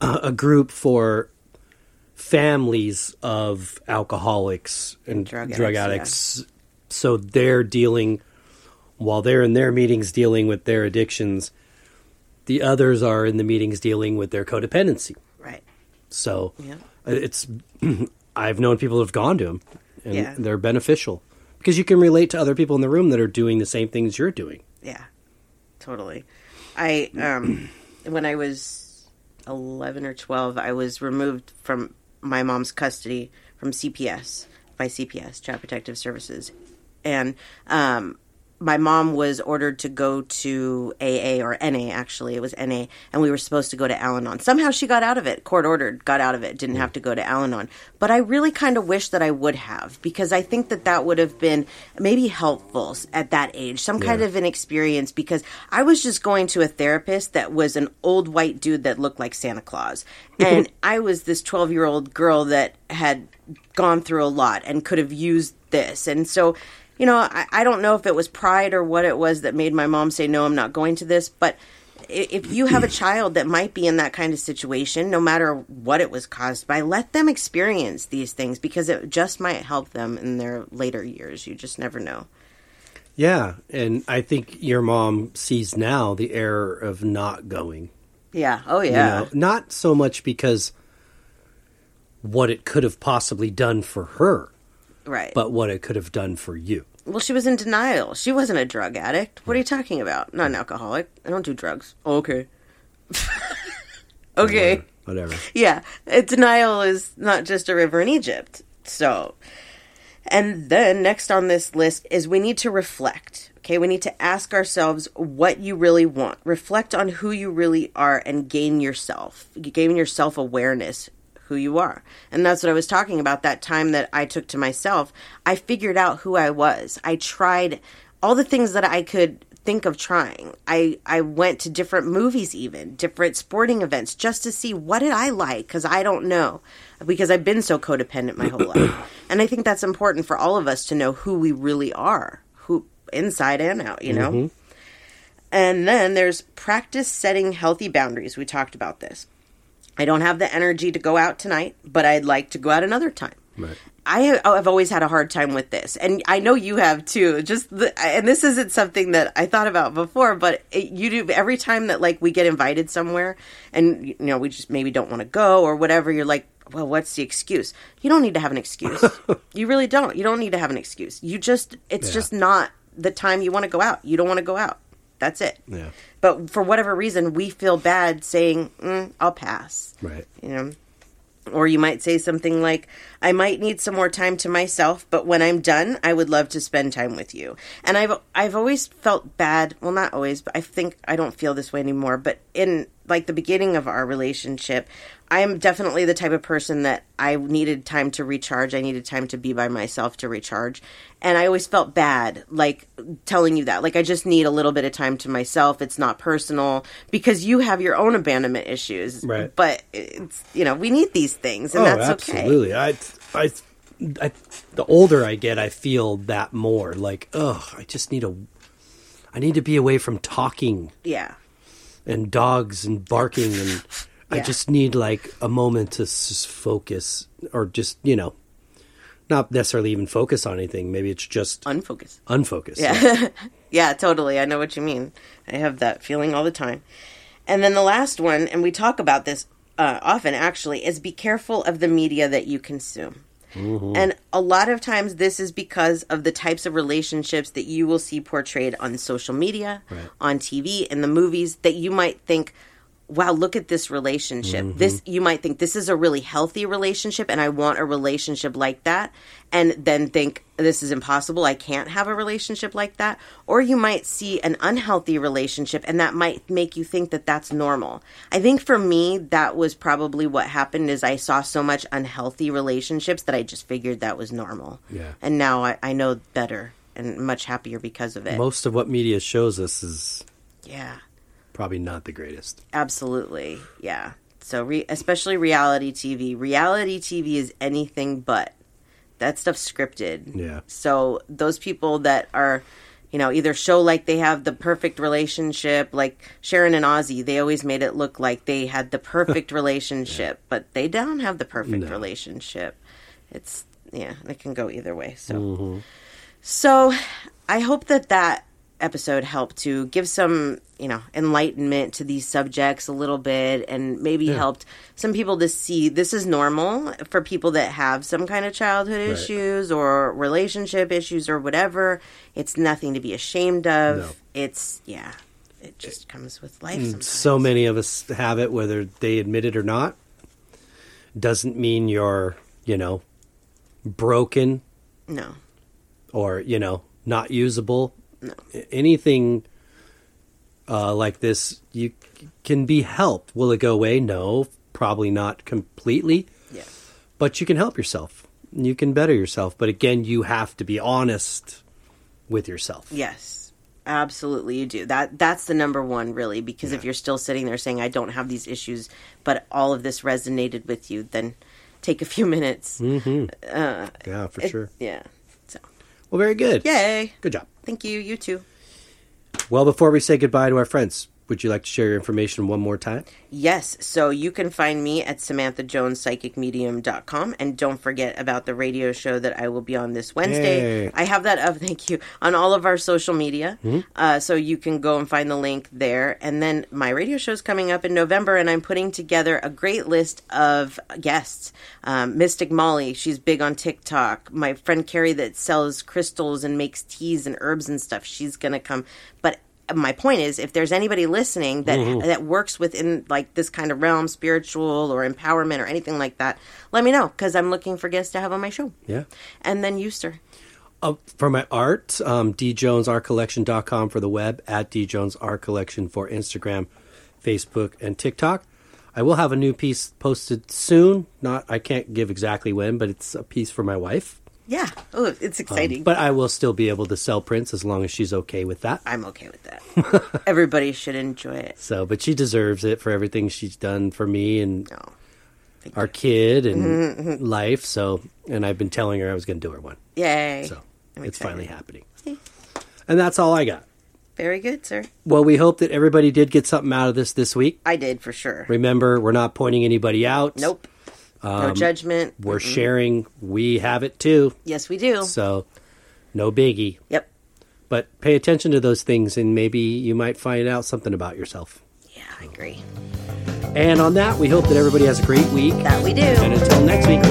a, a group for families of alcoholics and Drug drug, addicts, addicts. So they're dealing, while they're in their meetings dealing with their addictions, the others are in the meetings dealing with their codependency. Right. So Yeah. it's, I've known people who have gone to them and Yeah. they're beneficial because you can relate to other people in the room that are doing the same things you're doing. Yeah, totally. I um, when I was eleven or twelve, I was removed from my mom's custody from CPS by CPS, Child Protective Services, and um, my mom was ordered to go to AA or NA. Actually, it was NA, and we were supposed to go to Al-Anon. Somehow she got out of it. Court ordered, got out of it. Didn't have to go to Al-Anon. But I really kind of wish that I would have because I think that that would have been maybe helpful at that age, some kind Yeah. of an experience. Because I was just going to a therapist that was an old white dude that looked like Santa Claus, and I was this twelve-year-old girl that had gone through a lot and could have used this, and so you know, I, I don't know if it was pride or what it was that made my mom say, no, I'm not going to this. But if you have a child that might be in that kind of situation, no matter what it was caused by, let them experience these things because it just might help them in their later years. You just never know. Yeah, and I think your mom sees now the error of not going. Yeah. Oh, You yeah. know, not so much because what it could have possibly done for her, right. but what it could have done for you. Well, she was in denial. She wasn't a drug addict. What are you talking about? Not an alcoholic. I don't do drugs. Okay. okay. Whatever. Yeah, uh, denial is not just a river in Egypt. So, and then next on this list is we need to reflect. Okay, we need to ask ourselves what you really want. Reflect on who you really are and gain yourself. Gain your self awareness who you are. And that's what I was talking about that time that I took to myself. I figured out who I was. I tried all the things that I could think of trying. I I went to different movies even, different sporting events just to see what did I like cuz I don't know because I've been so codependent my whole life. And I think that's important for all of us to know who we really are, who inside and out, you know? Mm-hmm. And then there's practice setting healthy boundaries. We talked about this. I don't have the energy to go out tonight, but I'd like to go out another time. Right. I have, oh, I've always had a hard time with this, and I know you have too. Just the, and this isn't something that I thought about before, but it, you do every time that like we get invited somewhere, and you know we just maybe don't want to go or whatever. You're like, well, what's the excuse? You don't need to have an excuse. you really don't. You don't need to have an excuse. You just it's Yeah. just not the time you want to go out. You don't want to go out. That's it. Yeah. But for whatever reason, we feel bad saying, mm, "I'll pass." Right. you know or you might say something like I might need some more time to myself, but when I'm done, I would love to spend time with you. And I've I've always felt bad. Well, not always, but I think I don't feel this way anymore. But in like the beginning of our relationship, I am definitely the type of person that I needed time to recharge. I needed time to be by myself to recharge. And I always felt bad, like telling you that. Like, I just need a little bit of time to myself. It's not personal because you have your own abandonment issues. Right. But it's, you know, we need these things, and oh, that's okay. absolutely. I, I, the older I get, I feel that more. Like, oh, I just need a, I need to be away from talking Yeah. and dogs and barking, and I Yeah. just need like a moment to s- focus, or just you know, not necessarily even focus on anything. Maybe it's just Unfocused. unfocused. Yeah. yeah, totally. I know what you mean. I have that feeling all the time. And then the last one, and we talk about this uh, often actually, is be careful of the media that you consume. And a lot of times, this is because of the types of relationships that you will see portrayed on social media, Right. on TV, in the movies that you might think, wow, look at this relationship. Mm-hmm. This you might think this is a really healthy relationship and I want a relationship like that and then think this is impossible. I can't have a relationship like that. Or you might see an unhealthy relationship and that might make you think that that's normal. I think for me that was probably what happened is I saw so much unhealthy relationships that I just figured that was normal. Yeah. And now I, I know better and much happier because of it. Most of what media shows us is yeah. Probably not the greatest. Absolutely. Yeah. So, re- especially reality TV. Reality TV is anything but. That stuff's scripted. Yeah. So, those people that are, you know, either show like they have the perfect relationship, like Sharon and Ozzy, they always made it look like they had the perfect relationship, but they don't have the perfect No. relationship. It's, yeah, it can go either way. So, Mm-hmm. so I hope that that episode helped to give some, you know, enlightenment to these subjects a little bit and maybe helped some people to see this is normal for people that have some kind of childhood Right. issues or relationship issues or whatever. It's nothing to be ashamed of. No. It's yeah. It just comes with life. And Sometimes. so many of us have it, whether they admit it or not. Doesn't mean you're, you know, broken no. or you know not usable. A- Anything uh, like this, you c- can be helped. Will it go away? No, probably not completely, Yeah. but you can help yourself. You can better yourself. But again, you have to be honest with yourself. Yes. Absolutely you do. That that's the number one really because if you're still sitting there saying I don't have these issues but all of this resonated with you then take a few minutes. Yeah, for It- sure. Yeah. So, Well, very good. yay. Good job. Thank you. You too. Well, before we say goodbye to our friends, would you like to share your information one more time? Yes, so you can find me at SamanthaJonesPsychicMedium.com and don't forget about the radio show that I will be on this Wednesday. Yay. I have that up, thank you, on all of our social media. Uh, so you can go and find the link there. And then my radio show is coming up in November and I'm putting together a great list of guests. Um, Mystic Molly, she's big on TikTok. My friend Carrie that sells crystals and makes teas and herbs and stuff, she's going to come. But my point is if there's anybody listening that that works within like this kind of realm spiritual or empowerment or anything like that let me know because i'm looking for guests to have on my show Yeah. and then you sir Uh, for my art, um, djonesartcollection.com for the web, at djonesartcollection for Instagram, Facebook, and TikTok. I will have a new piece posted soon. Not, I can't give exactly when, but it's a piece for my wife. Yeah oh it's um, exciting But I will still be able to sell prints as long as she's okay with that. i'm okay with that everybody should enjoy it So, but she deserves it for everything she's done for me and oh, Thank our kid and mm-hmm. life. So, and I've been telling her I was going to do her one. yay So I'm it's excited. finally happening. And that's all I got. very good sir Well, we hope that everybody did get something out of this this week. i did for sure Remember, we're not pointing anybody out. nope Um, no judgment We're sharing. We have it too. yes we do So, no biggie. yep But pay attention to those things and maybe you might find out something about yourself. yeah i agree And on that, we hope that everybody has a great week. that we do And until next week,